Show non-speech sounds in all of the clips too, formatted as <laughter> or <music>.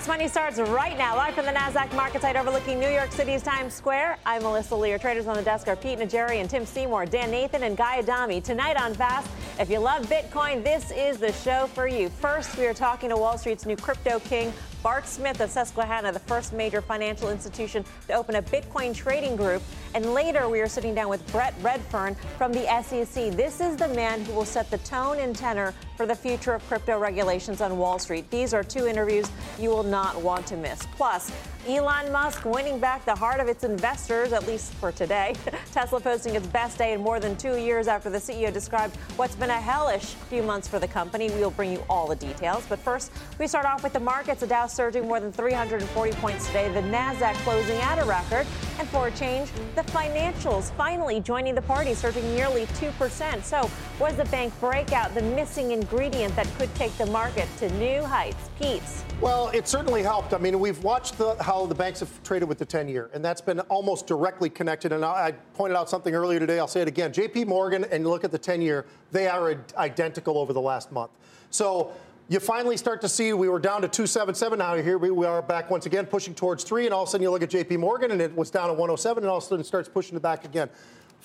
Fast Money starts right now, live from the NASDAQ market site overlooking New York City's Times Square. I'm Melissa Lee. Traders on the desk are Pete Najarian and Tim Seymour, Dan Nathan, and Guy Adami. Tonight on Fast, if you love Bitcoin, this is the show for you. First, we are talking to Wall Street's new crypto king, Bart Smith of Susquehanna, the first major financial institution to open a Bitcoin trading group. And later, we are sitting down with Brett Redfearn from the SEC. This is the man who will set the tone and tenor for the future of crypto regulations on Wall Street. These are two interviews you will not want to miss. Plus, Elon Musk winning back the heart of its investors, at least for today. <laughs> Tesla posting its best day in more than two years after the CEO described what's been a hellish few months for the company. We'll bring you all the details. But first, we start off with the markets. The Dow surging more than 340 points today. The Nasdaq closing at a record. And for a change, the financials finally joining the party, surging nearly 2%. So, was the bank breakout the missing ingredient that could take the market to new heights? Pete. Well, it certainly helped. I mean, we've watched the, how the banks have traded with the 10 year, and that's been almost directly connected. And I, I pointed out something earlier today. I'll say it again. JP Morgan and look at the 10 year, they are identical over the last month. So, you finally start to see we were down to 277 now here we are back once again pushing towards 3 and all of a sudden you look at JP Morgan and it was down at 107 and all of a sudden it starts pushing it back again.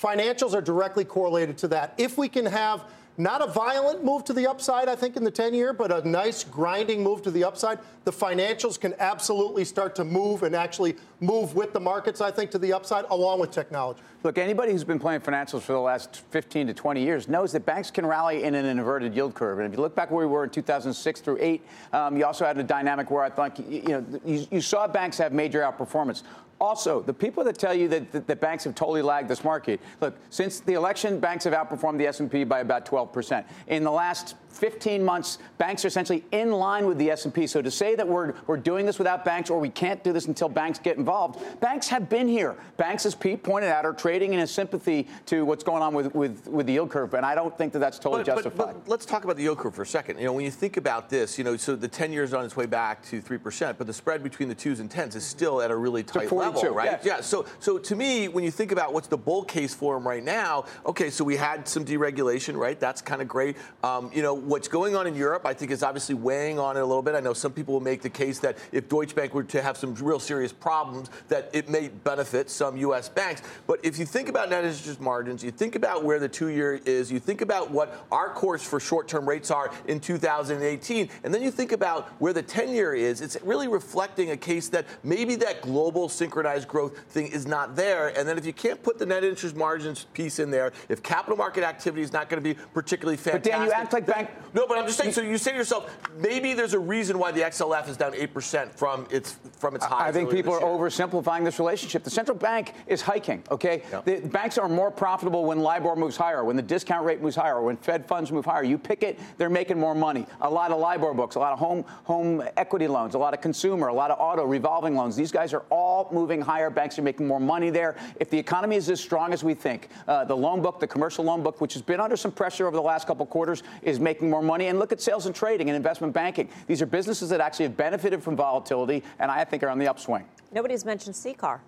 Financials are directly correlated to that. If we can have not a violent move to the upside, I think, in the 10 year, but a nice grinding move to the upside. The financials can absolutely start to move and actually move with the markets, I think, to the upside, along with technology. Look, anybody who's been playing financials for the last 15 to 20 years knows that banks can rally in an inverted yield curve. And if you look back where we were in 2006 through 8, um, you also had a dynamic where I thought, you know, you, you saw banks have major outperformance. Also, the people that tell you that, that, banks have totally lagged this market, look, since the election, banks have outperformed the S&P by about 12%. In the last 15 months, banks are essentially in line with the S&P. So to say that we're, we're doing this without banks or we can't do this until banks get involved, banks have been here. Banks, as Pete pointed out, are trading in a sympathy to what's going on with, with, with the yield curve. And I don't think that that's totally but, justified. But, but let's talk about the yield curve for a second. You know, when you think about this, you know, so the 10 years on its way back to 3%, but the spread between the twos and tens is still at a really tight level, right? Yeah. So, so to me, when you think about what's the bull case for them right now, okay, so we had some deregulation, right? That's kind of great. Um, you know, what's going on in Europe I think is obviously weighing on it a little bit. I know some people will make the case that if Deutsche Bank were to have some real serious problems, that it may benefit some U.S. banks. But if you think about net interest margins, you think about where the two-year is, you think about what our course for short-term rates are in 2018, and then you think about where the 10-year is, it's really reflecting a case that maybe that global synchronized growth thing is not there. And then if you can't put the net interest margins piece in there, if capital market activity is not going to be particularly fantastic. But Dan, you act like bank. No, but I'm just saying so you say to yourself, maybe there's a reason why the XLF is down 8% from its from its high. I think people are oversimplifying this relationship. The central bank is hiking, okay? The banks are more profitable when LIBOR moves higher, when the discount rate moves higher, when Fed funds move higher. You pick it, they're making more money. A lot of LIBOR books, a lot of home home equity loans, a lot of consumer, a lot of auto revolving loans. These guys are all moving higher. Banks are making more money there. If the economy is as strong as we think, uh, the loan book, the commercial loan book, which has been under some pressure over the last couple quarters, is making more money. And look at sales and trading and investment banking. These are businesses that actually have benefited from volatility and I think are on the upswing. Nobody's mentioned CCAR.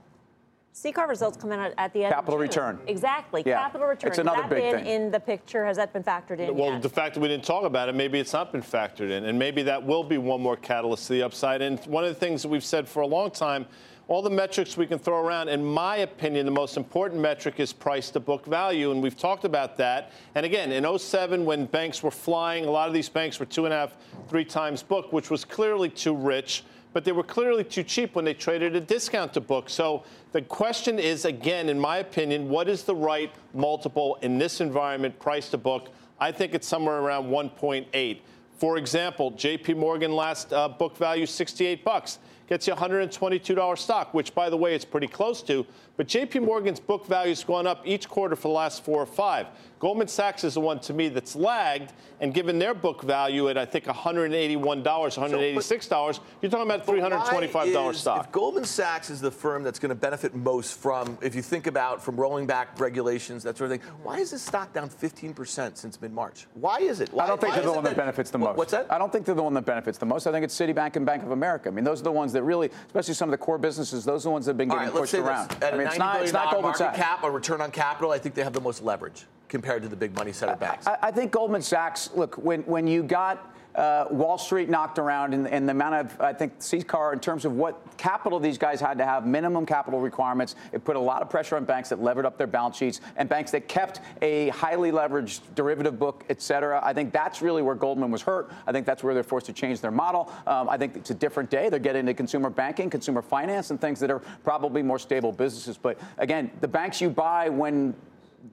CCAR results come out at the end. Of the year. Capital return. Exactly. Yeah. Capital return. It's another Has that big been thing. in the picture? Has that been factored in? Well, yet? the fact that we didn't talk about it, maybe it's not been factored in, and maybe that will be one more catalyst to the upside. And one of the things that we've said for a long time all the metrics we can throw around. In my opinion, the most important metric is price to book value, and we've talked about that. And again, in 07, when banks were flying, a lot of these banks were two and a half, three times book, which was clearly too rich. But they were clearly too cheap when they traded a discount to book. So the question is, again, in my opinion, what is the right multiple in this environment, price to book? I think it's somewhere around 1.8. For example, JP Morgan last uh, book value 68 bucks. Gets you $122 stock, which, by the way, it's pretty close to. But JP Morgan's book value has gone up each quarter for the last four or five. Goldman Sachs is the one to me that's lagged, and given their book value at I think $181, $186, so, you're talking about $325 is, stock. If Goldman Sachs is the firm that's going to benefit most from, if you think about from rolling back regulations, that sort of thing, why is this stock down 15% since mid-March? Why is it? Why, I don't think they're the one that, that benefits the most. What's that? I don't think they're the one that benefits the most. I think it's Citibank and Bank of America. I mean, those are the ones that really, especially some of the core businesses, those are the ones that have been getting right, pushed around. At I mean, it's not, it's not Goldman Sachs. cap, a return on capital, I think they have the most leverage compared to the big money center banks. I, I think Goldman Sachs, look, when, when you got uh, Wall Street knocked around and, and, the amount of, I think, CCAR, in terms of what capital these guys had to have, minimum capital requirements, it put a lot of pressure on banks that levered up their balance sheets and banks that kept a highly leveraged derivative book, et cetera. I think that's really where Goldman was hurt. I think that's where they're forced to change their model. Um, I think it's a different day. They're getting into consumer banking, consumer finance, and things that are probably more stable businesses. But again, the banks you buy when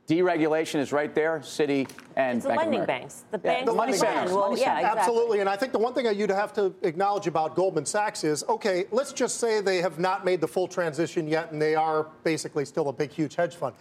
deregulation is right there, city and it's the Bank lending banks. The banks, the money banks. Well, money yeah, exactly. Absolutely. And I think the one thing that you'd have to acknowledge about Goldman Sachs is okay, let's just say they have not made the full transition yet and they are basically still a big, huge hedge fund.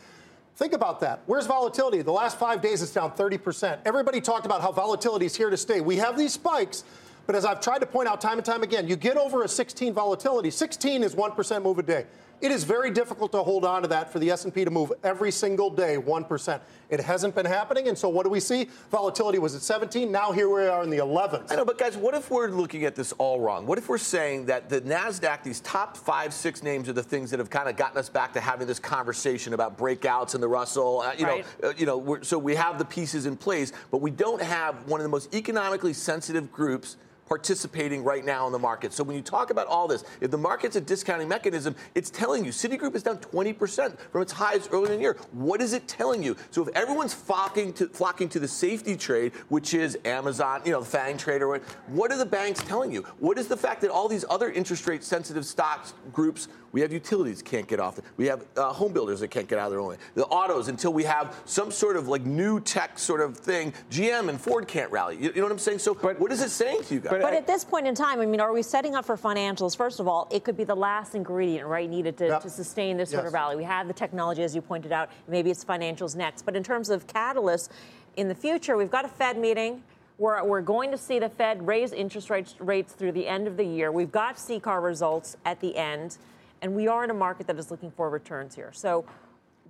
Think about that. Where's volatility? The last five days it's down 30%. Everybody talked about how volatility is here to stay. We have these spikes. But as I've tried to point out time and time again, you get over a 16 volatility. 16 is 1% move a day. It is very difficult to hold on to that for the S&P to move every single day 1%. It hasn't been happening, and so what do we see? Volatility was at 17. Now here we are in the 11s. I know, but guys, what if we're looking at this all wrong? What if we're saying that the Nasdaq, these top five, six names, are the things that have kind of gotten us back to having this conversation about breakouts in the Russell? Uh, you right. know, uh, you know, so we have the pieces in place, but we don't have one of the most economically sensitive groups participating right now in the market. So when you talk about all this, if the market's a discounting mechanism, it's telling you Citigroup is down 20% from its highs earlier in the year. What is it telling you? So if everyone's flocking to flocking to the safety trade, which is Amazon, you know, the FANG trader, what are the banks telling you? What is the fact that all these other interest rate sensitive stocks groups we have utilities can't get off. We have uh, home builders that can't get out of their own way. The autos until we have some sort of like new tech sort of thing. GM and Ford can't rally. You, you know what I'm saying? So but, what is it saying to you guys? But, but I, at this point in time, I mean, are we setting up for financials? First of all, it could be the last ingredient, right, needed to, yep. to sustain this sort of rally. We have the technology, as you pointed out. Maybe it's financials next. But in terms of catalysts, in the future, we've got a Fed meeting. We're, we're going to see the Fed raise interest rates, rates through the end of the year. We've got CCAR results at the end and we are in a market that is looking for returns here. So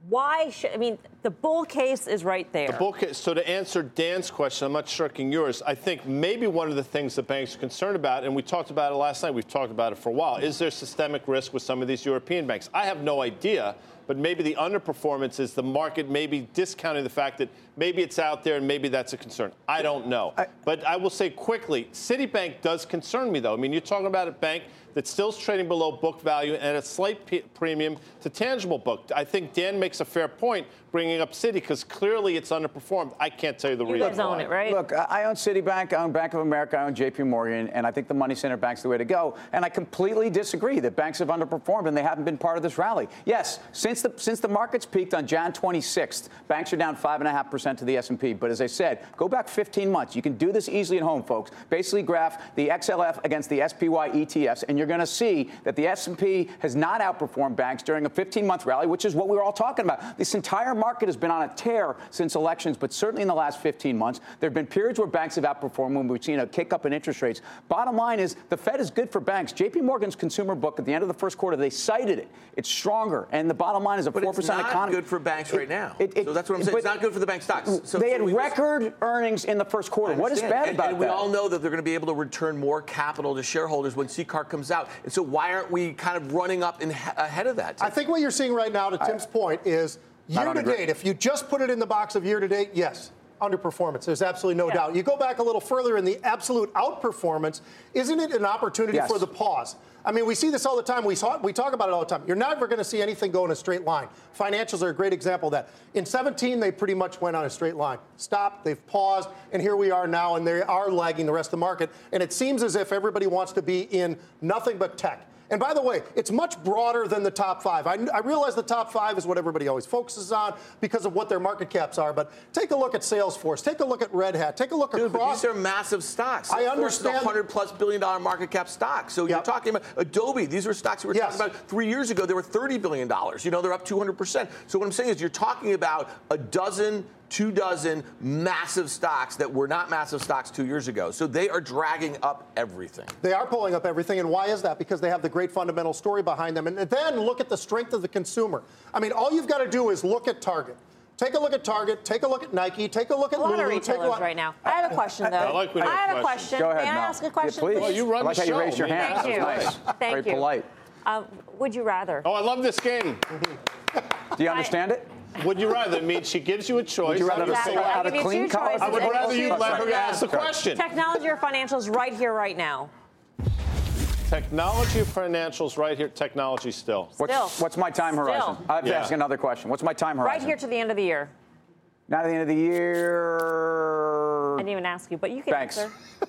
why should I mean the bull case is right there. The bull case. So to answer Dan's question, I'm not shirking yours. I think maybe one of the things that banks are concerned about, and we talked about it last night. We've talked about it for a while. Is there systemic risk with some of these European banks? I have no idea. But maybe the underperformance is the market maybe discounting the fact that maybe it's out there and maybe that's a concern. I don't know. I, but I will say quickly, Citibank does concern me though. I mean, you're talking about a bank that still's trading below book value and at a slight p- premium to tangible book. I think Dan makes a fair point bringing up Citi because clearly it's underperformed. I can't tell you the you reason. You guys own it, right? Look, I own Citibank, I own Bank of America, I own J.P. Morgan, and I think the money center bank's the way to go. And I completely disagree that banks have underperformed and they haven't been part of this rally. Yes, since the since the markets peaked on Jan 26th, banks are down five and a half percent to the S&P. But as I said, go back 15 months. You can do this easily at home, folks. Basically, graph the XLF against the SPY ETFs, and you're going to see that the S&P has not outperformed banks during a 15-month rally, which is what we were all talking about. This entire market has been on a tear since elections, but certainly in the last 15 months, there have been periods where banks have outperformed when we've seen a kick up in interest rates. Bottom line is the Fed is good for banks. JP Morgan's consumer book at the end of the first quarter, they cited it. It's stronger. And the bottom line is a but 4% it's not economy. good for banks right now. It, it, so that's what I'm saying. It's not good for the bank stocks. So, they had so record just, earnings in the first quarter. What is bad and, about and that? And we all know that they're going to be able to return more capital to shareholders when CCAR comes out. And so why aren't we kind of running up in, ahead of that? I think what you're seeing right now, to Tim's I, point, is – Year to date, if you just put it in the box of year to date, yes, underperformance. There's absolutely no yeah. doubt. You go back a little further in the absolute outperformance, isn't it an opportunity yes. for the pause? I mean, we see this all the time. We, saw, we talk about it all the time. You're never going to see anything go in a straight line. Financials are a great example of that. In 17, they pretty much went on a straight line. Stop, they've paused, and here we are now, and they are lagging the rest of the market. And it seems as if everybody wants to be in nothing but tech. And by the way, it's much broader than the top five. I, I realize the top five is what everybody always focuses on because of what their market caps are. But take a look at Salesforce. Take a look at Red Hat. Take a look Dude, across. these are massive stocks. I understand. 100 plus billion dollar market cap stocks. So yep. you're talking about Adobe. These were stocks we were yes. talking about three years ago. They were 30 billion dollars. You know, they're up 200 percent. So what I'm saying is, you're talking about a dozen two dozen massive stocks that were not massive stocks two years ago. So they are dragging up everything. They are pulling up everything. And why is that? Because they have the great fundamental story behind them. And then look at the strength of the consumer. I mean, all you've got to do is look at Target. Take a look at Target. Take a look at Nike. Take a look at a lot Lulu, of retailers right now. I have a question though. I, like I have a question. Go ahead, May I Mel. ask a question? Yeah, please. Well, you run I like the how show. you raised your hand. Thank you. Nice. Thank Very you. polite. Uh, would you rather? Oh, I love this game. Do you understand it? <laughs> Would you rather? It means she gives you a choice. Would you rather exactly. fill out a clean color? I would rather you let her ask the question. Technology or financials right here, right now? Technology or financials right here. Technology still. What's, still. what's my time horizon? Still. I have to Yeah. ask another question. What's my time horizon? Right here to the end of the year. Not at the end of the year. I didn't even ask you, but you can Thanks. answer. <laughs>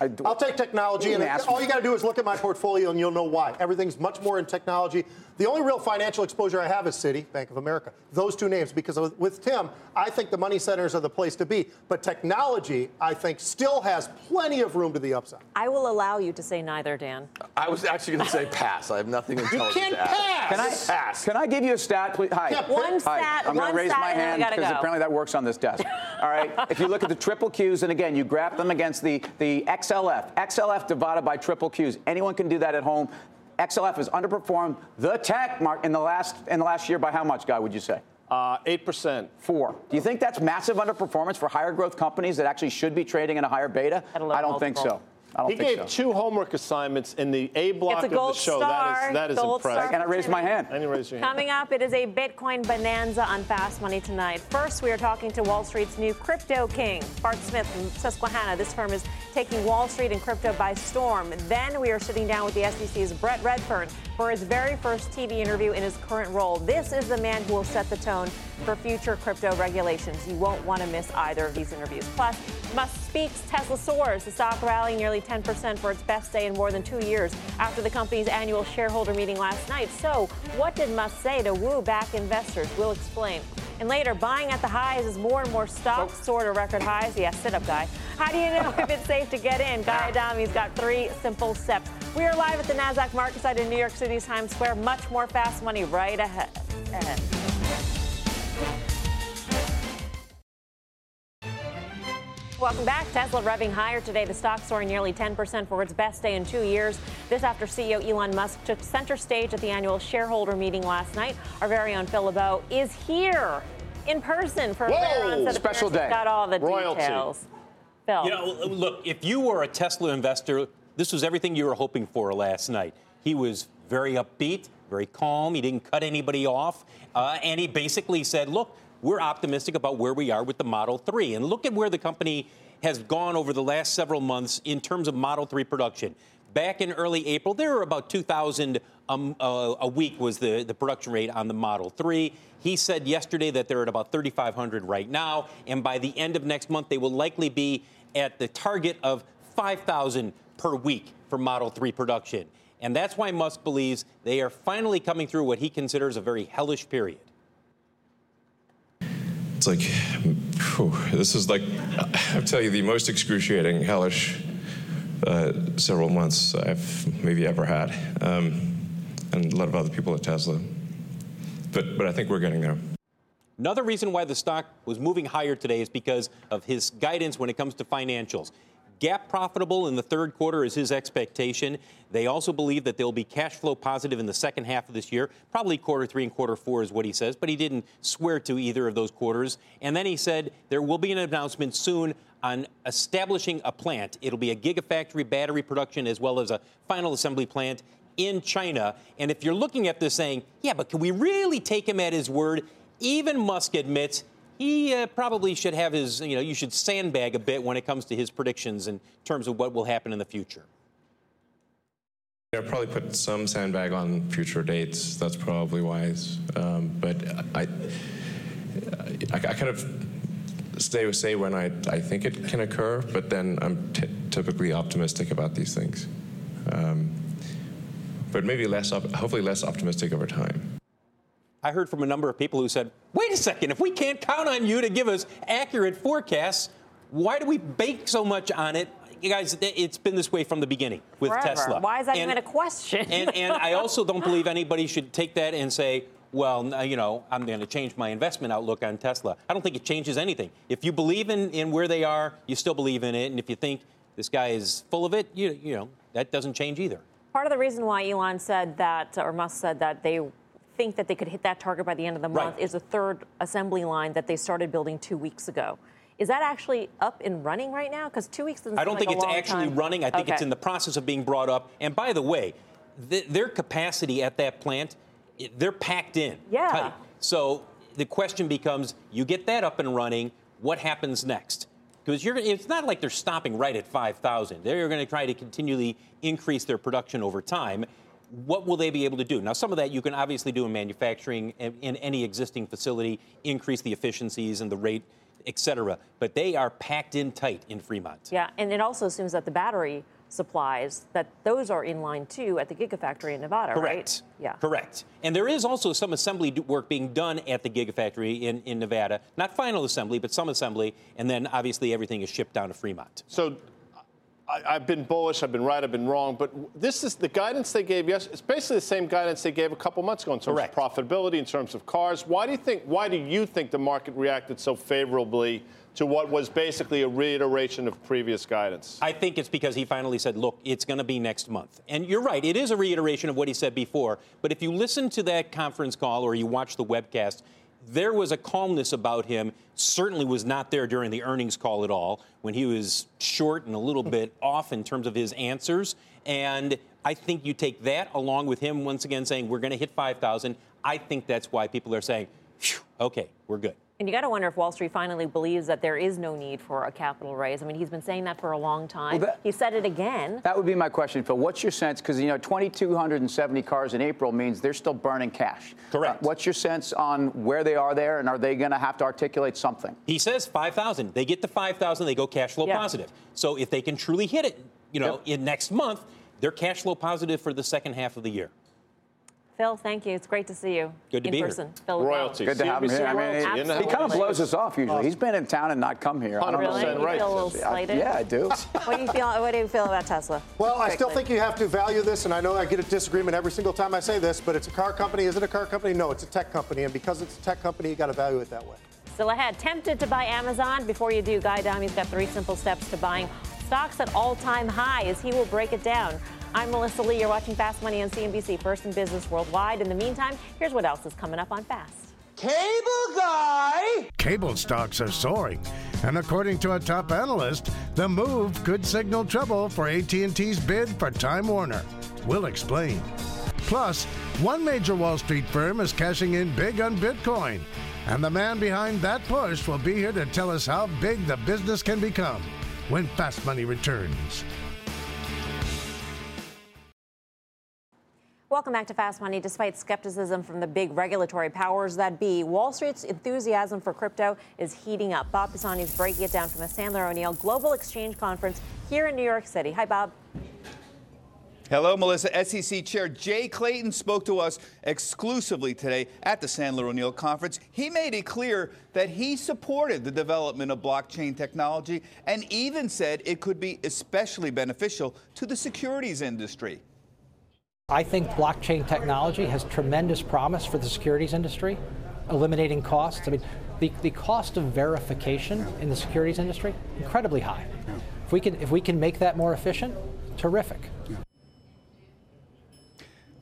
I, I'll take technology, and ask all you got to do is look at my portfolio, and you'll know why. Everything's much more in technology. The only real financial exposure I have is Citi, Bank of America. Those two names, because with Tim, I think the money centers are the place to be. But technology, I think, still has plenty of room to the upside. I will allow you to say neither, Dan. I was actually going to say pass. I have nothing intelligent can't to add. pass. Can I, Pass. can I give you a stat, please? Hi. Yeah, One Hi. stat, I'm going to raise my and then we hand because go. apparently that works on this desk. <laughs> All right. If you look at the triple Qs, and again, you graph them against the, the XLF. XLF divided by triple Qs. Anyone can do that at home. XLF has underperformed the tech mark in the last in the last year by how much, Guy? Would you say? Uh, 8%. Four. Do you think that's massive underperformance for higher growth companies that actually should be trading in a higher beta? At a I don't think so. I don't He think gave so. two homework assignments in the A block It's a of the show. star, that is that is gold star. impressive. and I raised my hand. And you raise your hand. Coming up, it is a Bitcoin bonanza on Fast Money tonight. First, we are talking to Wall Street's new crypto king, Bart Smith from Susquehanna. This firm is taking Wall Street and crypto by storm. Then we are sitting down with the SEC's Brett Redfearn for his very first TV interview in his current role. This is the man who will set the tone for future crypto regulations. You won't want to miss either of these interviews. Plus, Musk speaks, Tesla soars. The stock rallying nearly 10% for its best day in more than two years after the company's annual shareholder meeting last night. So, what did Musk say to woo back investors? We'll explain. And later, buying at the highs as more and more stocks soar to record highs. Yeah, sit up, guy. How do you know if it's safe to get in? Guy Adami's got three simple steps. We are live at the NASDAQ market site in New York City's Times Square. Much more fast money right ahead. ahead. Welcome back. Tesla revving higher today. The stock soaring nearly 10% for its best day in two years. This after CEO Elon Musk took center stage at the annual shareholder meeting last night. Our very own Phil LeBeau is here in person for a fair Whoa! onset Special appearance. day. Got all the Royalty. details. Phil. You know, look, if you were a Tesla investor, this was everything you were hoping for last night. He was very upbeat, very calm. He didn't cut anybody off. Uh, and he basically said, look, we're optimistic about where we are with the Model 3. And look at where the company has gone over the last several months in terms of Model 3 production. Back in early April, there were about 2,000 um, uh, a week was the, the production rate on the Model 3. He said yesterday that they're at about 3,500 right now, and by the end of next month, they will likely be at the target of 5,000 per week for Model 3 production. And that's why Musk believes they are finally coming through what he considers a very hellish period. It's like, phew, this is like, I'll tell you, the most excruciating, hellish uh, several months I've maybe ever had, um, and a lot of other people at Tesla. But but I think we're getting there. Another reason why the stock was moving higher today is because of his guidance when it comes to financials. GAAP profitable in the third quarter is his expectation. They also believe that they'll be cash flow positive in the second half of this year. Probably quarter three and quarter four is what he says, but he didn't swear to either of those quarters. And then he said there will be an announcement soon on establishing a plant. It'll be a gigafactory battery production as well as a final assembly plant in China. And if you're looking at this saying, yeah, but can we really take him at his word? Even Musk admits he uh, probably should have his, you know, you should sandbag a bit when it comes to his predictions in terms of what will happen in the future. I'll probably put some sandbag on future dates. That's probably wise. Um, but I, I, I kind of stay say when I, I think it can occur, but then I'm t- typically optimistic about these things. Um, but maybe less, hopefully less optimistic over time. I heard from a number of people who said, wait a second, if we can't count on you to give us accurate forecasts, why do we bake so much on it? You guys, it's been this way from the beginning with Forever. Tesla. Why is that and, even a question? and, and I also don't believe anybody should take that and say, well, you know, I'm going to change my investment outlook on Tesla. I don't think it changes anything. If you believe in, in where they are, you still believe in it. And if you think this guy is full of it, you, you know, that doesn't change either. Part of the reason why Elon said that, or Musk said that they think that they could hit that target by the end of the month right. is a third assembly line that they started building two weeks ago. Is that actually up and running right now? Because two weeks. I don't like think it's actually time. running. I think okay. it's in the process of being brought up. And by the way, th- their capacity at that plant, they're packed in. Yeah. Tight. So the question becomes: you get that up and running. What happens next? Because it's not like they're stopping right at 5,000. They're going to try to continually increase their production over time what will they be able to do? Now, some of that you can obviously do in manufacturing in, in any existing facility, increase the efficiencies and the rate, et cetera. But they are packed in tight in Fremont. Yeah, and it also assumes that the battery supplies that those are in line too at the Gigafactory in Nevada, Correct. right? Yeah. Correct. And there is also some assembly work being done at the Gigafactory in, in Nevada. Not final assembly, but some assembly. And then obviously everything is shipped down to Fremont. So I, have been bullish, I've been right, I've been wrong, but this is the guidance they gave yes, it's basically the same guidance they gave a couple months ago in terms Correct. of profitability, in terms of cars. Why do you think why do you think the market reacted so favorably to what was basically a reiteration of previous guidance? I think it's because he finally said, look, it's going to be next month. And you're right, it is a reiteration of what he said before. But if you listen to that conference call or you watch the webcast, there was a calmness about him. Certainly was not there during the earnings call at all when he was short and a little bit <laughs> off in terms of his answers. And I think you take that along with him once again saying we're going to hit 5,000. I think that's why people are saying, okay, we're good. And you got to wonder if Wall Street finally believes that there is no need for a capital raise. I mean, he's been saying that for a long time. Well, that, he said it again. That would be my question, Phil. What's your sense? Because, you know, 2,270 cars in April means they're still burning cash. Correct. Uh, what's your sense on where they are there, and are they going to have to articulate something? He says 5,000. They get to 5,000, they go cash flow yeah. positive. So if they can truly hit it, you know, yep. in next month, they're cash flow positive for the second half of the year. Phil, thank you. It's great to see you. Good to in be person. here. Phil Royalty. Good to have him here. I mean, he, he kind of blows us off usually. He's been in town and not come here. 100% really? right. You feel a little slighted? Yeah, I do. <laughs> what do you feel? What do you feel about Tesla? Well, Quickly. I still think you have to value this, and I know I get a disagreement every single time I say this, but it's a car company. Is it a car company? No, it's a tech company, and because it's a tech company, you got to value it that way. Still ahead. Tempted to buy Amazon? Before you do, Guy Adami's got three simple steps to buying stocks at all-time highs. He will break it down. I'm Melissa Lee. You're watching Fast Money on CNBC, first in business worldwide. In the meantime, here's what else is coming up on Fast. Cable guy! Cable stocks are soaring, and according to a top analyst, the move could signal trouble for AT&T's bid for Time Warner. We'll explain. Plus, one major Wall Street firm is cashing in big on Bitcoin, and the man behind that push will be here to tell us how big the business can become when Fast Money returns. Welcome back to Fast Money. Despite skepticism from the big regulatory powers that be, Wall Street's enthusiasm for crypto is heating up. Bob Pisani is breaking it down from the Sandler O'Neill Global Exchange Conference here in New York City. Hi, Bob. Hello, Melissa. SEC Chair Jay Clayton spoke to us exclusively today at the Sandler O'Neill Conference. He made it clear that he supported the development of blockchain technology and even said it could be especially beneficial to the securities industry. I think blockchain technology has tremendous promise for the securities industry, eliminating costs. I mean, the, the cost of verification in the securities industry, incredibly high. If we can, if we can make that more efficient, terrific.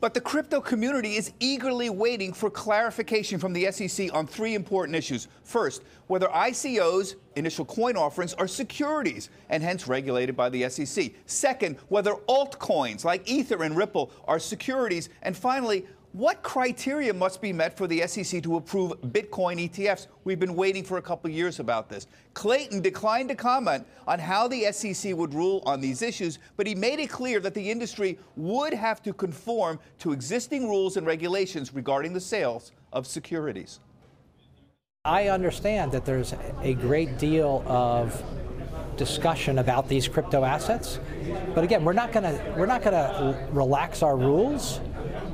But the crypto community is eagerly waiting for clarification from the SEC on three important issues. First, whether ICOs, initial coin offerings, are securities and hence regulated by the SEC. Second, whether altcoins like Ether and Ripple are securities. And finally, what criteria must be met for the SEC to approve Bitcoin ETFs? We've been waiting for a couple years about this. Clayton declined to comment on how the SEC would rule on these issues, but he made it clear that the industry would have to conform to existing rules and regulations regarding the sales of securities. I understand that there's a great deal of discussion about these crypto assets. But again, we're not going to we're not going to relax our rules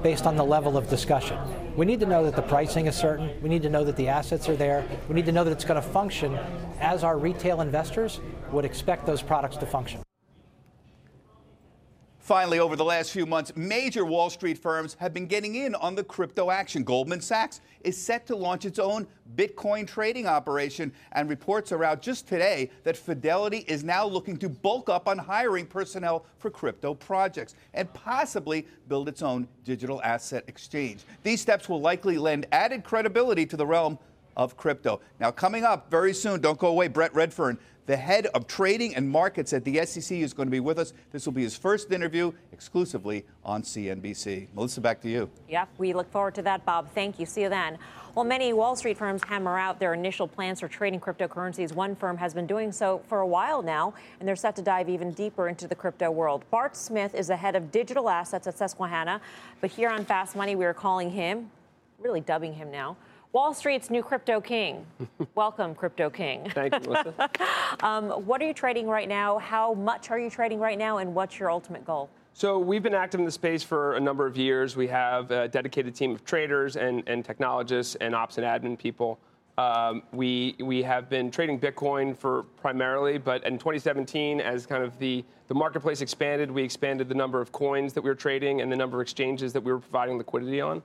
based on the level of discussion. We need to know that the pricing is certain. We need to know that the assets are there. We need to know that it's going to function as our retail investors would expect those products to function. Finally, over the last few months, major Wall Street firms have been getting in on the crypto action. Goldman Sachs is set to launch its own Bitcoin trading operation, and reports are out just today that Fidelity is now looking to bulk up on hiring personnel for crypto projects and possibly build its own digital asset exchange. These steps will likely lend added credibility to the realm of crypto. Now, coming up very soon, don't go away, Brett Redfearn, the head of trading and markets at the SEC is going to be with us. This will be his first interview exclusively on CNBC. Melissa, back to you. Yep, we look forward to that, Bob. Thank you. See you then. While many Wall Street firms hammer out their initial plans for trading cryptocurrencies, one firm has been doing so for a while now, and they're set to dive even deeper into the crypto world. Bart Smith is the head of digital assets at Susquehanna, but here on Fast Money, we are calling him, really dubbing him now, Wall Street's new crypto king. <laughs> Welcome, crypto king. Thank you, Melissa. <laughs> um, what are you trading right now? How much are you trading right now? And what's your ultimate goal? So we've been active in the space for a number of years. We have a dedicated team of traders and, and technologists and ops and admin people. Um, we we have been trading Bitcoin for primarily, but in 2017, as kind of the the marketplace expanded, we expanded the number of coins that we were trading and the number of exchanges that we were providing liquidity on.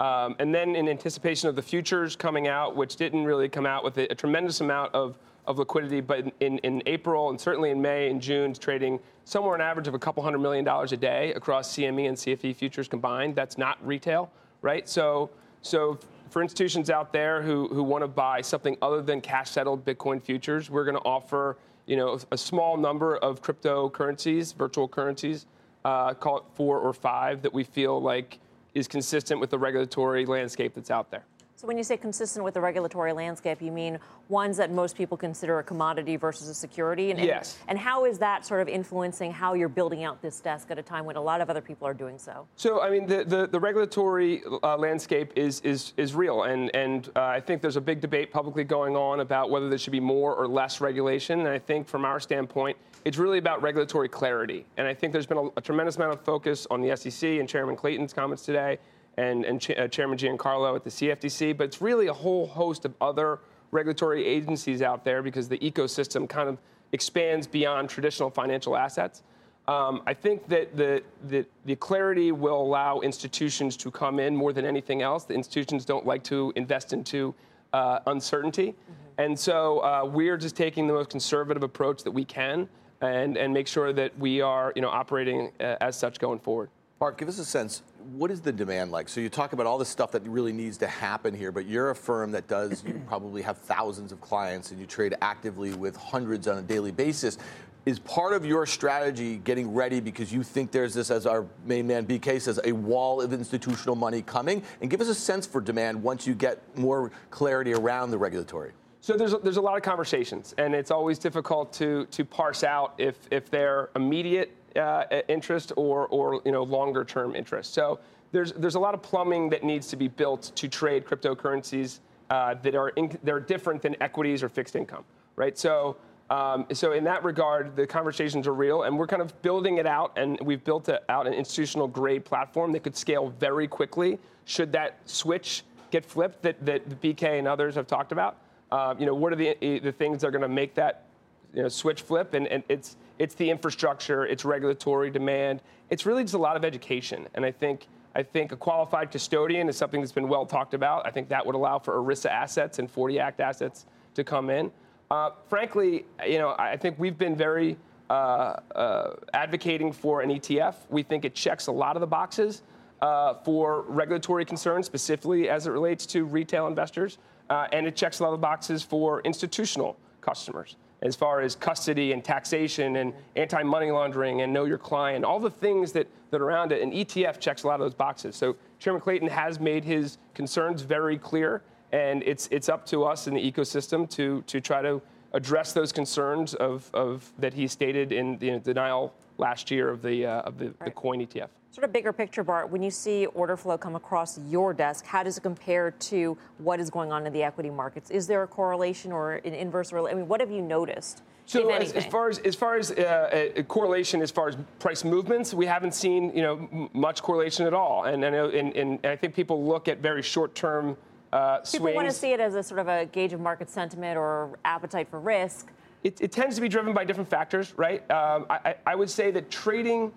Um, and then in anticipation of the futures coming out, which didn't really come out with a, a tremendous amount of, of liquidity, but in, in, April and certainly in May and June, trading somewhere an average of a couple hundred million dollars a day across CME and CFE futures combined. That's not retail, right? So, so for institutions out there who, who want to buy something other than cash settled Bitcoin futures, we're going to offer you know, a small number of cryptocurrencies, virtual currencies, uh, call it four or five, that we feel like is consistent with the regulatory landscape that's out there. So when you say consistent with the regulatory landscape, you mean ones that most people consider a commodity versus a security? And, yes. And, and how is that sort of influencing how you're building out this desk at a time when a lot of other people are doing so? So, I mean, the, the, the regulatory uh, landscape is, is, is real. And, and uh, I think there's a big debate publicly going on about whether there should be more or less regulation. And I think from our standpoint, it's really about regulatory clarity. And I think there's been a, a tremendous amount of focus on the SEC and Chairman Clayton's comments today and, and Ch- uh, Chairman Giancarlo at the CFTC, but it's really a whole host of other regulatory agencies out there because the ecosystem kind of expands beyond traditional financial assets. Um, I think that the, the, the, clarity will allow institutions to come in more than anything else. The institutions don't like to invest into uh, uncertainty. Mm-hmm. And so uh, we're just taking the most conservative approach that we can and, and make sure that we are you know, operating uh, as such going forward. Mark, give us a sense. What is the demand like? So you talk about all the stuff that really needs to happen here, but you're a firm that does, you <clears throat> probably have thousands of clients and you trade actively with hundreds on a daily basis. Is part of your strategy getting ready because you think there's this, as our main man BK says, a wall of institutional money coming? And give us a sense for demand once you get more clarity around the regulatory. So there's a, there's a lot of conversations, and it's always difficult to to parse out if if they're immediate uh, interest or, or you know, longer term interest. So there's, there's a lot of plumbing that needs to be built to trade cryptocurrencies uh, that are, in, that are different than equities or fixed income, right? So, um, so in that regard, the conversations are real, and we're kind of building it out, and we've built a, out an institutional grade platform that could scale very quickly should that switch get flipped that, that BK and others have talked about. Uh, you know, what are the, the things that are going to make that you know, switch flip? And, and it's, it's the infrastructure, it's regulatory demand. It's really just a lot of education. And I think I think a qualified custodian is something that's been well talked about. I think that would allow for ERISA assets and 40 Act assets to come in. Uh, frankly, you know, I think we've been very uh, uh, advocating for an ETF. We think it checks a lot of the boxes uh, for regulatory concerns, specifically as it relates to retail investors, uh, and it checks a lot of the boxes for institutional customers as far as custody and taxation and anti-money laundering and know your client, all the things that, that are around it. And ETF checks a lot of those boxes. So Chairman Clayton has made his concerns very clear, and it's, it's up to us in the ecosystem to, to try to address those concerns of, of that he stated in the denial last year of the uh, of the, right. the coin ETF. Sort of bigger picture, Bart, when you see order flow come across your desk, how does it compare to what is going on in the equity markets? Is there a correlation or an inverse relation? I mean, what have you noticed? So as, as, far as as far as uh, a correlation as far as price movements, we haven't seen you know m- much correlation at all, and, and, and, and I think people look at very short term uh, People swings. want to see it as a sort of a gauge of market sentiment or appetite for risk. It, it tends to be driven by different factors, right? Um, I, I would say that trading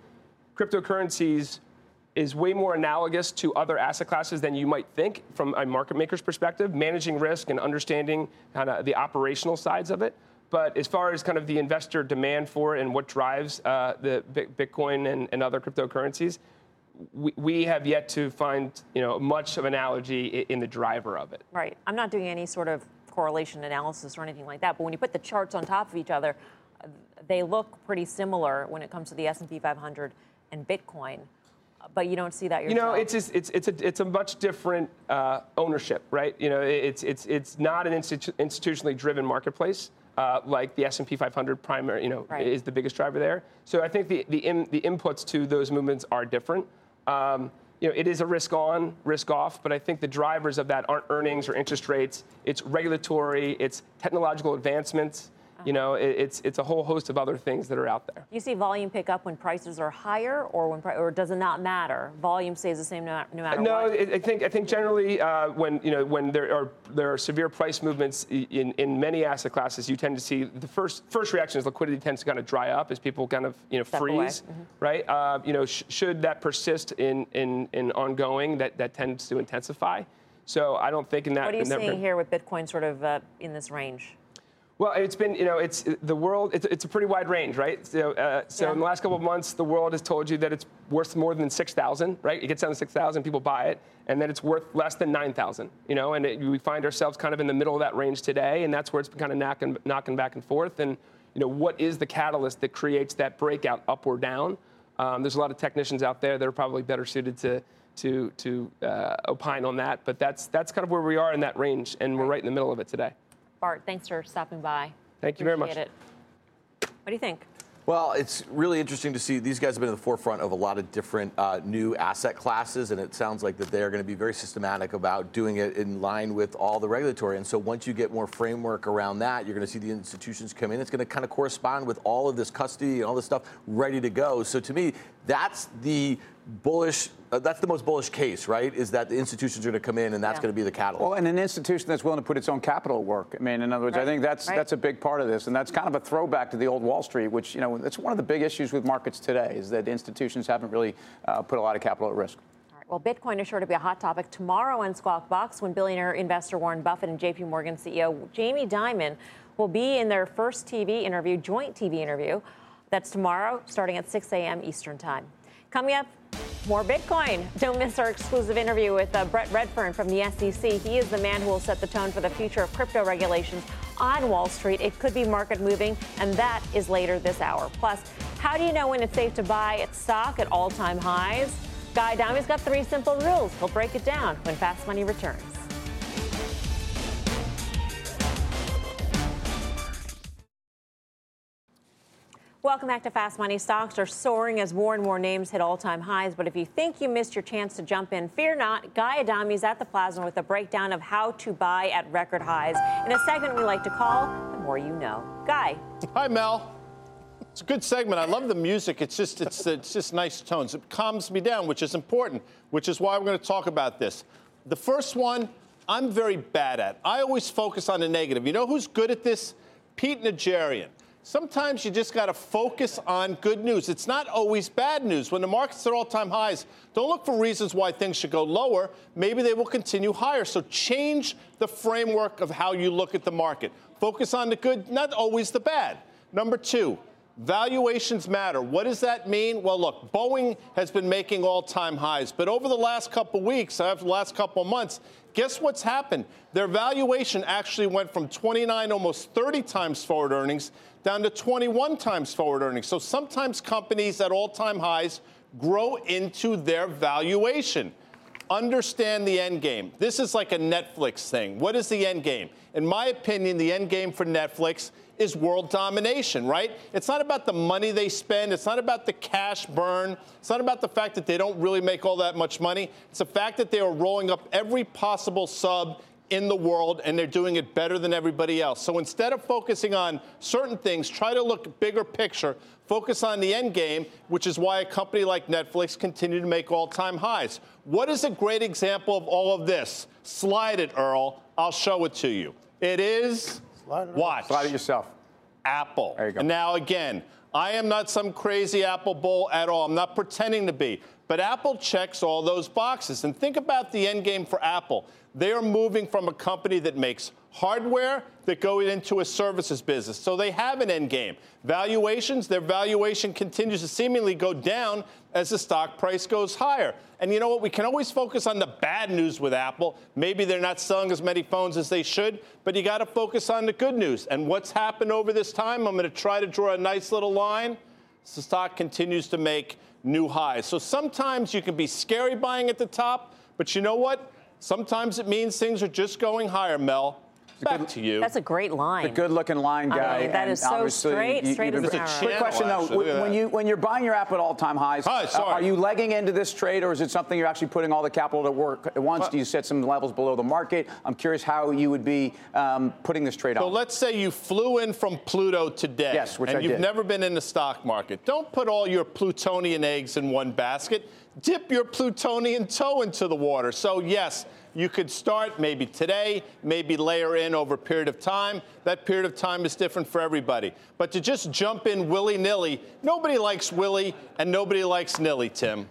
cryptocurrencies is way more analogous to other asset classes than you might think from a market maker's perspective, managing risk and understanding kind of the operational sides of it. But as far as kind of the investor demand for it and what drives uh, the Bitcoin and, and other cryptocurrencies, we, we have yet to find you know much of analogy in the driver of it. Right. I'm not doing any sort of correlation analysis or anything like that. But when you put the charts on top of each other, they look pretty similar when it comes to the S&P 500 and Bitcoin. But you don't see that yourself. You know, it's just, it's it's a it's a much different uh, ownership, right? You know, it's it's it's not an institu- institutionally driven marketplace. Uh, like the S&P 500 primary, you know, right. is the biggest driver there. So I think the the, in, the inputs to those movements are different. Um, you know, it is a risk on, risk off, but I think the drivers of that aren't earnings or interest rates. It's regulatory, it's technological advancements, you know, it, it's it's a whole host of other things that are out there. You see volume pick up when prices are higher, or when or does it not matter? Volume stays the same no, no matter no, what. I think I think generally uh, when you know when there are there are severe price movements in, in many asset classes, you tend to see the first first reaction is liquidity tends to kind of dry up as people kind of you know Step freeze, mm-hmm. right? Uh, you know, sh- should that persist in in in ongoing, that that tends to intensify. So I don't think in that. What are you seeing here with Bitcoin sort of uh, in this range? Well, it's been, you know, it's the world, it's, it's a pretty wide range, right? So, uh, so yeah. in the last couple of months, the world has told you that it's worth more than 6,000, right? It gets down to 6,000, people buy it, and then it's worth less than 9,000, you know, and it, we find ourselves kind of in the middle of that range today, and that's where it's been kind of knocking, knocking back and forth. And, you know, what is the catalyst that creates that breakout up or down? Um, there's a lot of technicians out there that are probably better suited to, to, to uh, opine on that, but that's, that's kind of where we are in that range, and we're right in the middle of it today. Bart, thanks for stopping by. Thank you very much. It. What do you think? Well, it's really interesting to see these guys have been in the forefront of a lot of different uh, new asset classes, and it sounds like that they are going to be very systematic about doing it in line with all the regulatory. And so once you get more framework around that, you're going to see the institutions come in. It's going to kind of correspond with all of this custody and all this stuff ready to go. So to me, that's the bullish uh, that's the most bullish case, right? Is that the institutions are going to come in and that's yeah. going to be the catalyst. Well, and an institution that's willing to put its own capital at work. I mean, in other words, right. I think that's right. that's a big part of this, and that's kind of a throwback to the old Wall Street, which you know that's one of the big issues with markets today is that institutions haven't really uh, put a lot of capital at risk. All right, well, Bitcoin is sure to be a hot topic tomorrow on Squawk Box when billionaire investor Warren Buffett and JP Morgan CEO Jamie Dimon will be in their first TV interview, joint TV interview. That's tomorrow, starting at 6 a.m. Eastern Time. Coming up, more Bitcoin. Don't miss our exclusive interview with uh, Brett Redfearn from the SEC. He is the man who will set the tone for the future of crypto regulations on Wall Street. It could be market moving, and that is later this hour. Plus, how do you know when it's safe to buy its stock at all time highs? Guy Adami's got three simple rules. He'll break it down when Fast Money returns. Welcome back to Fast Money. Stocks are soaring as more and more names hit all time highs. But if you think you missed your chance to jump in, fear not. Guy Adami is at the Plaza with a breakdown of how to buy at record highs in a segment we like to call The More You Know. Guy. Hi, Mel. It's a good segment. I love the music. It's just it's it's just nice tones. It calms me down, which is important, which is why we're going to talk about this. The first one I'm very bad at. I always focus on the negative. You know who's good at this? Pete Najarian. Sometimes you just got to focus on good news. It's not always bad news. When the market's are all time highs, don't look for reasons why things should go lower. Maybe they will continue higher. So change the framework of how you look at the market. Focus on the good, not always the bad. Number two, Valuations matter. What does that mean? Well, look, Boeing has been making all time highs, but over the last couple weeks, after the last couple of months, guess what's happened? Their valuation actually went from 29, almost 30 times forward earnings down to 21 times forward earnings. So sometimes companies at all time highs grow into their valuation. Understand the end game. This is like a Netflix thing. What is the end game? In my opinion, the end game for Netflix is world domination, right? It's not about the money they spend. It's not about the cash burn. It's not about the fact that they don't really make all that much money. It's the fact that they are rolling up every possible sub in the world and they're doing it better than everybody else. So instead of focusing on certain things, try to look bigger picture, focus on the end game, which is why a company like Netflix continue to make all-time highs. What is a great example of all of this? Slide it, Earl. I'll show it to you. It is watch. Slide it yourself. Apple. There you go. And now again, I am not some crazy Apple bull at all. I'm not pretending to be. But Apple checks all those boxes. And think about the end game for Apple. They are moving from a company that makes hardware that go into a services business. So they have an end game. Valuations, their valuation continues to seemingly go down as the stock price goes higher. And you know what? We can always focus on the bad news with Apple. Maybe they're not selling as many phones as they should, but you got to focus on the good news. And what's happened over this time, I'm going to try to draw a nice little line. The stock continues to make new highs. So sometimes you can be scary buying at the top, but you know what? Sometimes it means things are just going higher, Mel. Back to you. That's a great line. The good-looking line I guy. mean, that and is so obviously straight, you- straight you've as been- an arrow. Quick question though: Actually, look when you when you're buying your app at all-time highs, Hi, uh, are you legging into this trade, or is it something you're actually putting all the capital to work at once? Do you set some levels below the market? I'm curious how you would be um, putting this trade off. So on. let's say you flew in from Pluto today. Yes, which and I you've did. never been in the stock market. Don't put all your plutonian eggs in one basket. Dip your plutonian toe into the water. So yes, you could start maybe today, maybe layer in over a period of time. That period of time is different for everybody. But to just jump in willy-nilly, nobody likes willy and nobody likes nilly, Tim.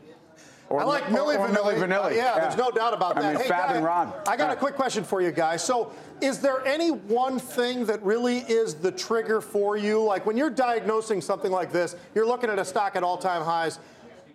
I like Milli or Vanilli. Milli Vanilli. Uh, yeah, Yeah. there's no doubt about I that. mean, hey, Fab guy, and Ron. I got Yeah. a quick question for you guys. So, is there any one thing that really is the trigger for you? Like when you're diagnosing something like this, you're looking at a stock at all-time highs.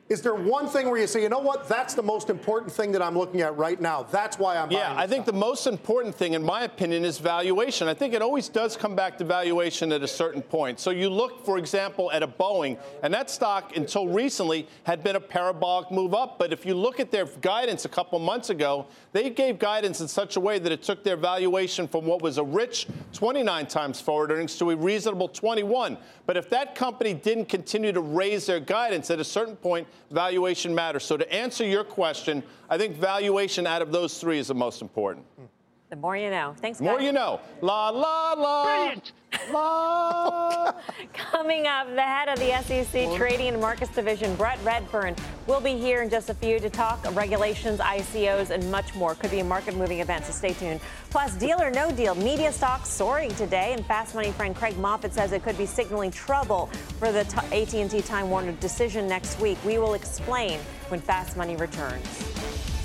Is there one thing where you say, you know what, that's the most important thing that I'm looking at right now? That's why I'm Yeah, I think the most important thing, in my opinion, is valuation. I think it always does come back to valuation at a certain point. So you look, for example, at a Boeing, and that stock until recently had been a parabolic move up. But if you look at their guidance a couple months ago, they gave guidance in such a way that it took their valuation from what was a rich 29 times forward earnings to a reasonable 21. But if that company didn't continue to raise their guidance at a certain point, valuation matters. So to answer your question, I think valuation out of those three is the most important. Hmm. The more you know. Thanks, The more you know. La la la. Brilliant. La. <laughs> Coming up, the head of the SEC Trading and Markets Division, Brett Redfearn, will be here in just a few to talk regulations, ICOs, and much more. Could be a market-moving event, so stay tuned. Plus, deal or no deal, media stocks soaring today, and Fast Money friend Craig Moffett says it could be signaling trouble for the AT&T Time Warner decision next week. We will explain when Fast Money returns.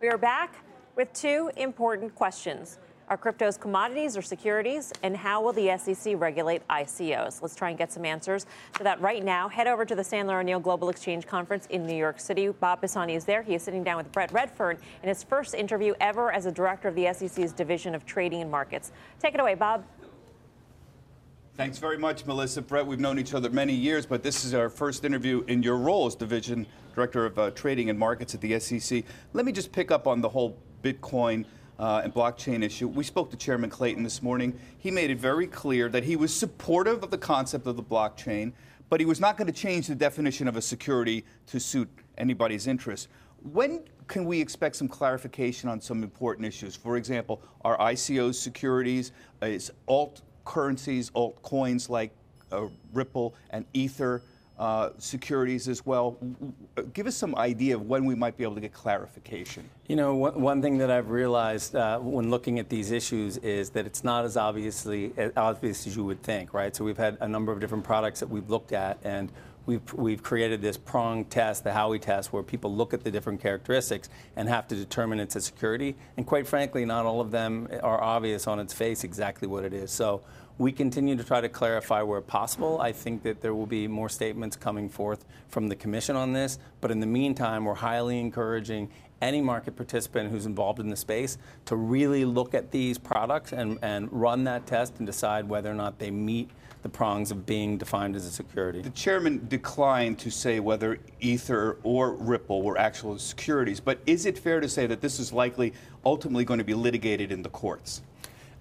We are back with two important questions. Are cryptos commodities or securities? And how will the SEC regulate ICOs? Let's try and get some answers to that right now. Head over to the Sandler O'Neill Global Exchange Conference in New York City. Bob Pisani is there. He is sitting down with Brett Redfearn in his first interview ever as a director of the SEC's Division of Trading and Markets. Take it away, Bob. Thanks very much, Melissa. Brett, we've known each other many years, but this is our first interview in your role as Division Director of uh, Trading and Markets at the SEC. Let me just pick up on the whole Bitcoin uh, and blockchain issue. We spoke to Chairman Clayton this morning. He made it very clear that he was supportive of the concept of the blockchain, but he was not going to change the definition of a security to suit anybody's interests. When can we expect some clarification on some important issues? For example, are ICOs securities? Is alt currencies, altcoins like uh, Ripple and Ether uh, securities as well? W- Give us some idea of when we might be able to get clarification. You know, one, one thing that I've realized uh, when looking at these issues is that it's not as obviously as obvious as you would think, right? So we've had a number of different products that we've looked at, and we've we've created this prong test, the Howey test, where people look at the different characteristics and have to determine it's a security. And quite frankly, not all of them are obvious on its face exactly what it is. So we continue to try to clarify where possible. I think that there will be more statements coming forth from the Commission on this. But in the meantime, we're highly encouraging any market participant who's involved in the space to really look at these products and, and run that test and decide whether or not they meet the prongs of being defined as a security. The chairman declined to say whether Ether or Ripple were actual securities, but is it fair to say that this is likely ultimately going to be litigated in the courts?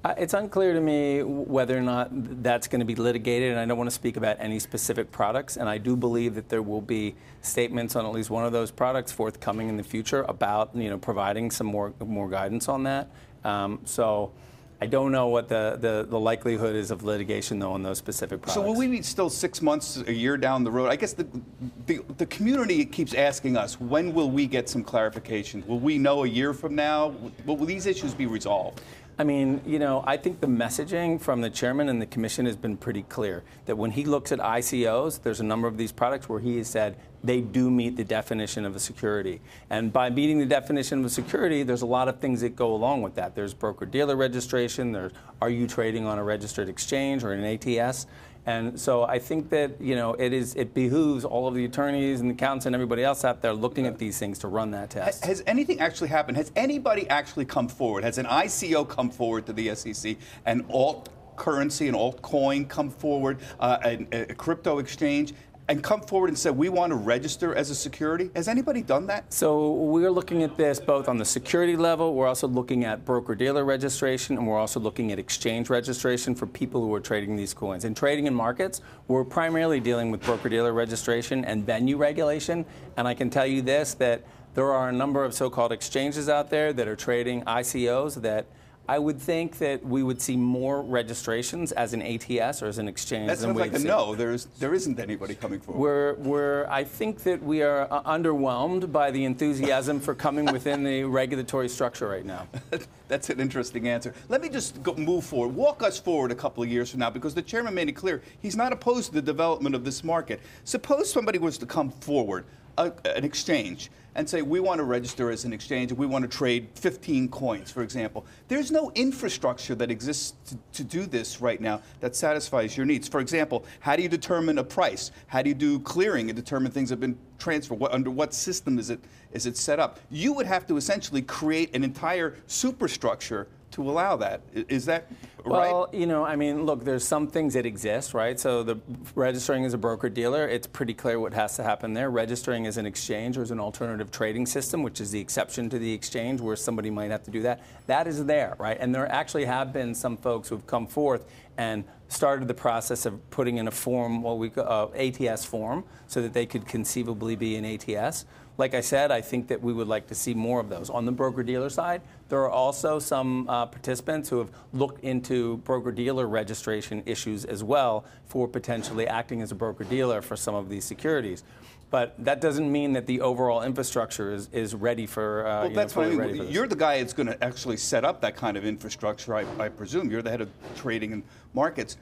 Uh, it's unclear to me whether or not that's going to be litigated, and I don't want to speak about any specific products. And I do believe that there will be statements on at least one of those products forthcoming in the future about you know providing some more more guidance on that. Um, so. I don't know what the, the, the, likelihood is of litigation, though, on those specific products. So will we be still six months, a year down the road? I guess the, the, the community keeps asking us, when will we get some clarification? Will we know a year from now? Will these issues be resolved? I mean, you know, I think the messaging from the chairman and the commission has been pretty clear that when he looks at ICOs, there's a number of these products where he has said they do meet the definition of a security. And by meeting the definition of a security, there's a lot of things that go along with that. There's broker dealer registration, there's are you trading on a registered exchange or an ATS? And so I think that you know it is it behooves all of the attorneys and the accountants and everybody else out there looking at these things to run that test. Has anything actually happened? Has anybody actually come forward? Has an ICO come forward to the SEC? An alt currency, an altcoin come forward, uh, a, a crypto exchange? And come forward and say, we want to register as a security? Has anybody done that? So we're looking at this both on the security level, we're also looking at broker dealer registration, and we're also looking at exchange registration for people who are trading these coins. In trading in markets, we're primarily dealing with broker dealer registration and venue regulation. And I can tell you this that there are a number of so called exchanges out there that are trading ICOs that I would think that we would see more registrations as an ATS or as an exchange. That sounds like a no. There's there isn't anybody coming forward. We're, we're I think that we are uh, underwhelmed by the enthusiasm for coming within the <laughs> regulatory structure right now. <laughs> That's an interesting answer. Let me just go, move forward. Walk us forward a couple of years from now, because the chairman made it clear he's not opposed to the development of this market. Suppose somebody was to come forward, a, an exchange and say, we want to register as an exchange and we want to trade 15 coins, for example. There's no infrastructure that exists to, to, do this right now that satisfies your needs. For example, how do you determine a price? How do you do clearing and determine things have been transferred? What, under what system is it, is it set up? You would have to essentially create an entire superstructure to allow that. Is that right? Well, you know, I mean, look, there's some things that exist, right? So the registering as a broker dealer, it's pretty clear what has to happen there. Registering as an exchange or as an alternative trading system, which is the exception to the exchange where somebody might have to do that, that is there, right? And there actually have been some folks who've come forth and started the process of putting in a form, what we uh, ATS form, so that they could conceivably be an ATS. Like I said, I think that we would like to see more of those. On the broker dealer side, there are also some uh, participants who have looked into broker dealer registration issues as well for potentially acting as a broker dealer for some of these securities. But that doesn't mean that the overall infrastructure is, is ready for. Uh, well, that's know, what I mean. You're the guy that's going to actually set up that kind of infrastructure, I, I presume. You're the head of trading and markets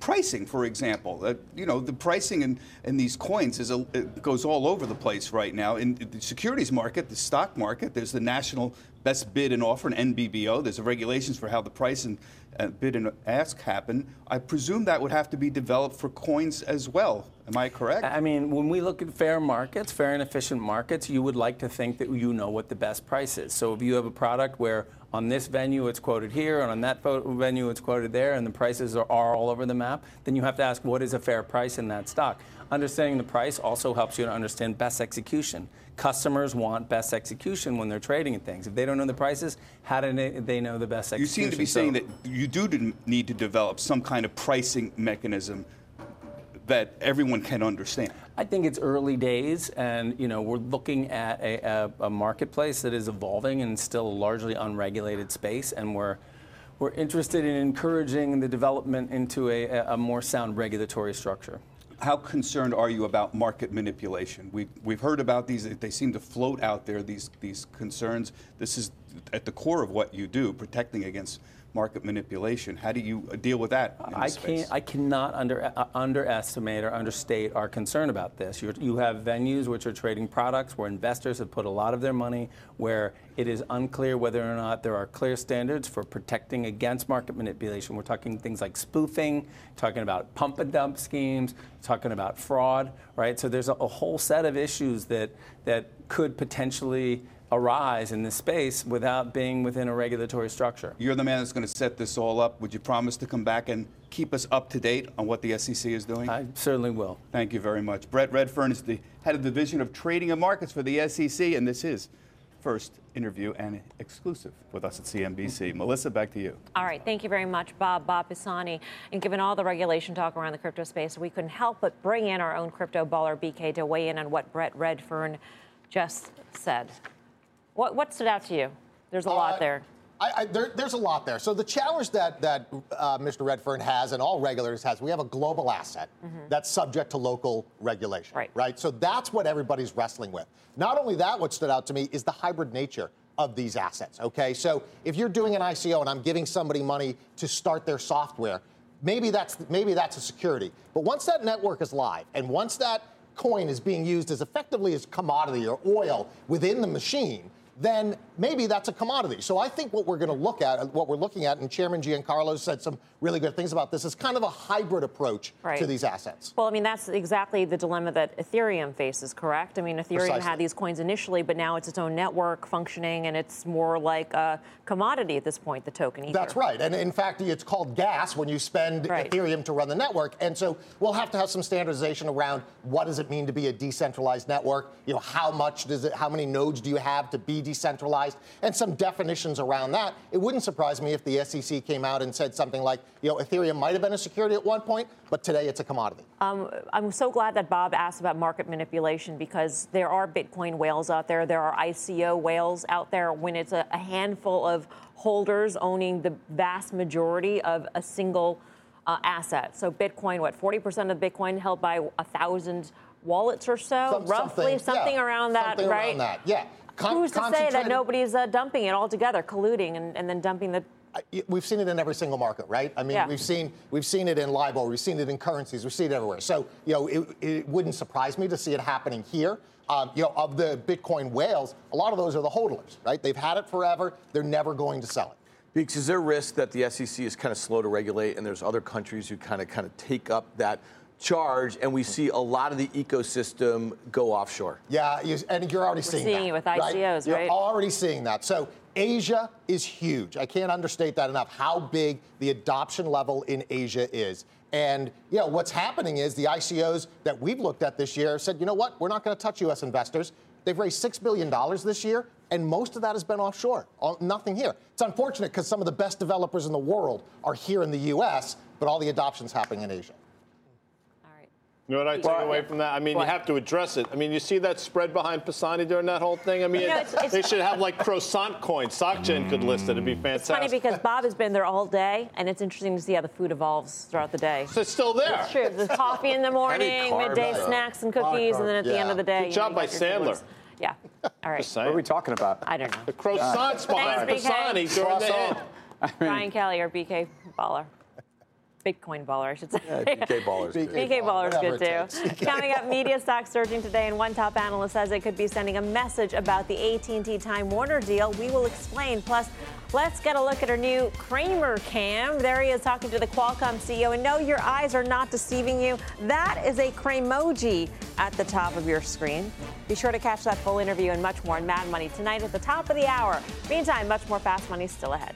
pricing, for example. Uh, you know, the pricing in, in these coins is a, goes all over the place right now. In the securities market, the stock market, there's the national best bid and offer, an NBBO. There's regulations for how the price and uh, bid and ask happen. I presume that would have to be developed for coins as well. Am I correct? I mean, when we look at fair markets, fair and efficient markets, you would like to think that you know what the best price is. So if you have a product where on this venue it's quoted here, and on that venue it's quoted there, and the prices are, are all over the map, then you have to ask what is a fair price in that stock. Understanding the price also helps you to understand best execution. Customers want best execution when they're trading in things. If they don't know the prices, how do they know the best execution? You seem to be so, saying that you do need to develop some kind of pricing mechanism that everyone can understand? I think it's early days, and you know we're looking at a, a, a marketplace that is evolving and still a largely unregulated space, and we're we're interested in encouraging the development into a, a more sound regulatory structure how concerned are you about market manipulation? We, we've heard about these, they seem to float out there, these, these concerns. This is at the core of what you do, protecting against market manipulation. How do you deal with that? I can't. I cannot under, uh, underestimate or understate our concern about this. You're, you have venues which are trading products where investors have put a lot of their money, where it is unclear whether or not there are clear standards for protecting against market manipulation. We're talking things like spoofing, talking about pump and dump schemes, talking about fraud, right? So there's a, a whole set of issues that that could potentially arise in this space without being within a regulatory structure. You're the man that's going to set this all up. Would you promise to come back and keep us up to date on what the SEC is doing? I certainly will. Thank you very much. Brett Redfearn is the head of the division of trading and markets for the SEC, and this is first interview and exclusive with us at CNBC. <laughs> Melissa, back to you. All right, thank you very much, Bob, Bob Pisani. And given all the regulation talk around the crypto space, we couldn't help but bring in our own crypto baller, BK, to weigh in on what Brett Redfearn just said. What, what stood out to you? There's a uh, lot there. I, I, there, there's a lot there. So the challenge that that uh, Mr. Redfearn has, and all regulators has, we have a global asset mm-hmm. that's subject to local regulation. Right. Right. So that's what everybody's wrestling with. Not only that, what stood out to me is the hybrid nature of these assets. Okay. So if you're doing an ICO and I'm giving somebody money to start their software, maybe that's maybe that's a security. But once that network is live, and once that coin is being used as effectively as commodity or oil within the machine then maybe that's a commodity. So I think what we're going to look at, uh, what we're looking at, and Chairman Giancarlo said some really good things about this, is kind of a hybrid approach right. to these assets. Well, I mean, that's exactly the dilemma that Ethereum faces, correct? I mean, Ethereum Precisely. had these coins initially, but now it's its own network functioning, and it's more like a commodity at this point, the token. Ether. That's right. And in fact, it's called gas when you spend right. Ethereum to run the network. And so we'll have to have some standardization around what does it mean to be a decentralized network? You know, how much does it, how many nodes do you have to be decentralized? And some definitions around that. It wouldn't surprise me if the SEC came out and said something like, you know, Ethereum might have been a security at one point, but today it's a commodity. Um, I'm so glad that Bob asked about market manipulation because there are Bitcoin whales out there. There are ICO whales out there when it's a, a handful of holders owning the vast majority of a single uh, asset. So Bitcoin, what, 40% of Bitcoin held by a thousand wallets or so, Some, roughly something, something yeah, around that, something right? Around that, yeah. Con- Who's to say that nobody's uh, dumping it altogether, colluding and, and then dumping the we've seen it in every single market, right? I mean, yeah. we've seen we've seen it in LIBOR, we've seen it in currencies, we've seen it everywhere. So, you know, it, it wouldn't surprise me to see it happening here. Um, you know, of the Bitcoin whales, a lot of those are the hodlers, right? They've had it forever. They're never going to sell it. Because is there a risk that the SEC is kind of slow to regulate, and there's other countries who kind of kind of take up that charge, and we see a lot of the ecosystem go offshore. Yeah, you, and you're already We're seeing, seeing that, it with ICOs, right? You're already seeing that. So Asia is huge. I can't understate that enough. How big the adoption level in Asia is. And you know what's happening is the ICOs that we've looked at this year said, you know what, we're not going to touch U.S. investors. They've raised six billion dollars this year, and most of that has been offshore. Nothing here. It's unfortunate because some of the best developers in the world are here in the U.S., but all the adoption's happening in Asia. You know what I take well, away from that? I mean, you have to address it. I mean, you see that spread behind Pisani during that whole thing? I mean, it's, it's, they should have like croissant coins. SocGen could list it. It'd be fantastic. It's funny because Bob has been there all day, and it's interesting to see how the food evolves throughout the day. So it's still there. It's true. The coffee in the morning, midday snacks and cookies, and then at yeah. the end of the day. Good job by Sandler. Yeah. All right. What are we talking about? I don't know. The croissants uh, behind Pisani during the end. Brian Kelly or BK Baller. Bitcoin baller, I should say. Yeah, BK baller's <laughs> good. BK baller's good too. <laughs> Coming up, media stocks surging today, and one top analyst says it could be sending a message about the AT&T Time Warner deal. We will explain. Plus, let's get a look at our new Cramer cam. There he is talking to the Qualcomm CEO. And no, your eyes are not deceiving you. That is a Cramoji at the top of your screen. Be sure to catch that full interview and much more in Mad Money tonight at the top of the hour. Meantime, much more Fast Money still ahead.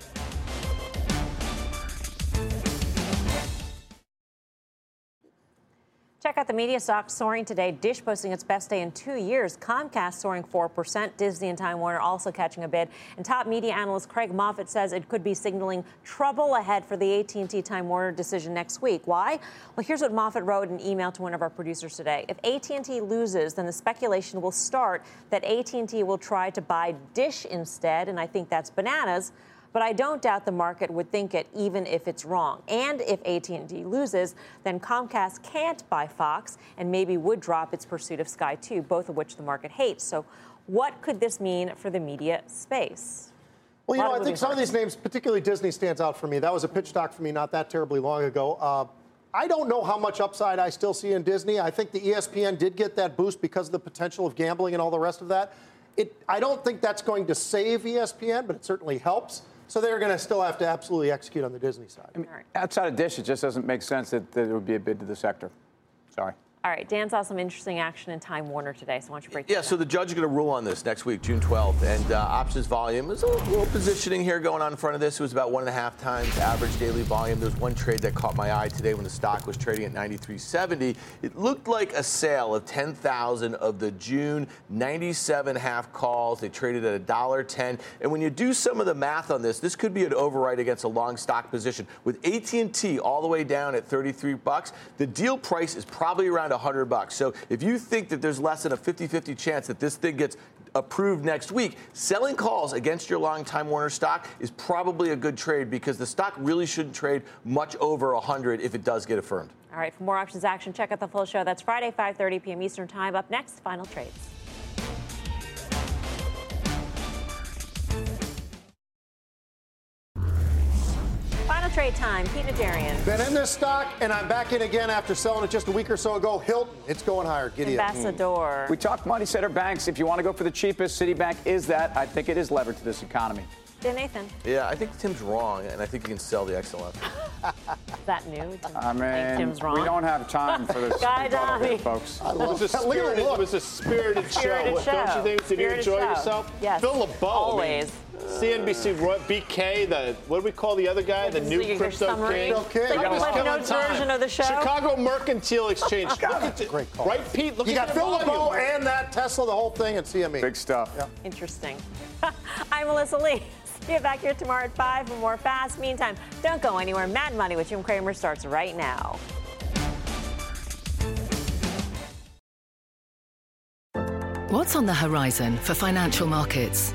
Check out the media stocks soaring today. Dish posting its best day in two years. Comcast soaring 4%. Disney and Time Warner also catching a bid. And top media analyst Craig Moffett says it could be signaling trouble ahead for the AT&T Time Warner decision next week. Why? Well, here's what Moffett wrote in an email to one of our producers today. If AT&T loses, then the speculation will start that AT&T will try to buy Dish instead, and I think that's bananas but I don't doubt the market would think it even if it's wrong. And if AT&T loses, then Comcast can't buy Fox and maybe would drop its pursuit of Sky too, both of which the market hates. So what could this mean for the media space? Well, you know, I think some of these names, particularly Disney, stands out for me. That was a pitch stock for me not that terribly long ago. Uh, I don't know how much upside I still see in Disney. I think the ESPN did get that boost because of the potential of gambling and all the rest of that. It, I don't think that's going to save ESPN, but it certainly helps. So they're going to still have to absolutely execute on the Disney side. I mean, outside of Dish, it just doesn't make sense that, that there would be a bid to the sector. Sorry. All right, Dan saw some interesting action in Time Warner today, so why don't you break Yeah, so the judge is going to rule on this next week, June 12th, and uh, options volume is a little positioning here going on in front of this. It was about one and a half times average daily volume. There was one trade that caught my eye today when the stock was trading at 93.70. It looked like a sale of 10,000 of the June 97 half calls. They traded at $1.10, and when you do some of the math on this, this could be an overwrite against a long stock position. With AT&T all the way down at 33 bucks, the deal price is probably around 100 bucks. So if you think that there's less than a 50-50 chance that this thing gets approved next week, selling calls against your long Time Warner stock is probably a good trade because the stock really shouldn't trade much over 100 if it does get affirmed. All right, for more options action, check out the full show. That's Friday, 5:30 p.m. Eastern Time. Up next, final trades. Trade time. Pete Najarian. Been in this stock, and I'm back in again after selling it just a week or so ago. Hilton, it's going higher. Giddy up. Ambassador. Hmm. We talked money center banks. If you want to go for the cheapest, Citibank is that. I think it is levered to this economy. Dan Nathan. Yeah, I think Tim's wrong, and I think you can sell the XLF. <laughs> Is that new? I mean, Tim's wrong. we don't have time for this, Guy rebuttal here, Dami. folks. It was, a spirited, it was a spirited, Spirited show. Don't you think? Did you Spirited enjoy show. yourself? Yes. Phil LeBeau. Always. I mean, CNBC, Roy- BK, the what do we call the other guy? The This is new like crypto king. It's like Look at the his Cliff come on Notes time. version of the show. Chicago Mercantile Exchange. Look at the- Great call. Right, Pete? Look you at got the Phil. LeBeau and that Tesla, the whole thing, at CME. Big stuff. Interesting. <laughs> I'm Melissa Lee. <laughs> See you back here tomorrow at 5 for more fast. Meantime, don't go anywhere. Mad Money with Jim Cramer starts right now. What's on the horizon for financial markets?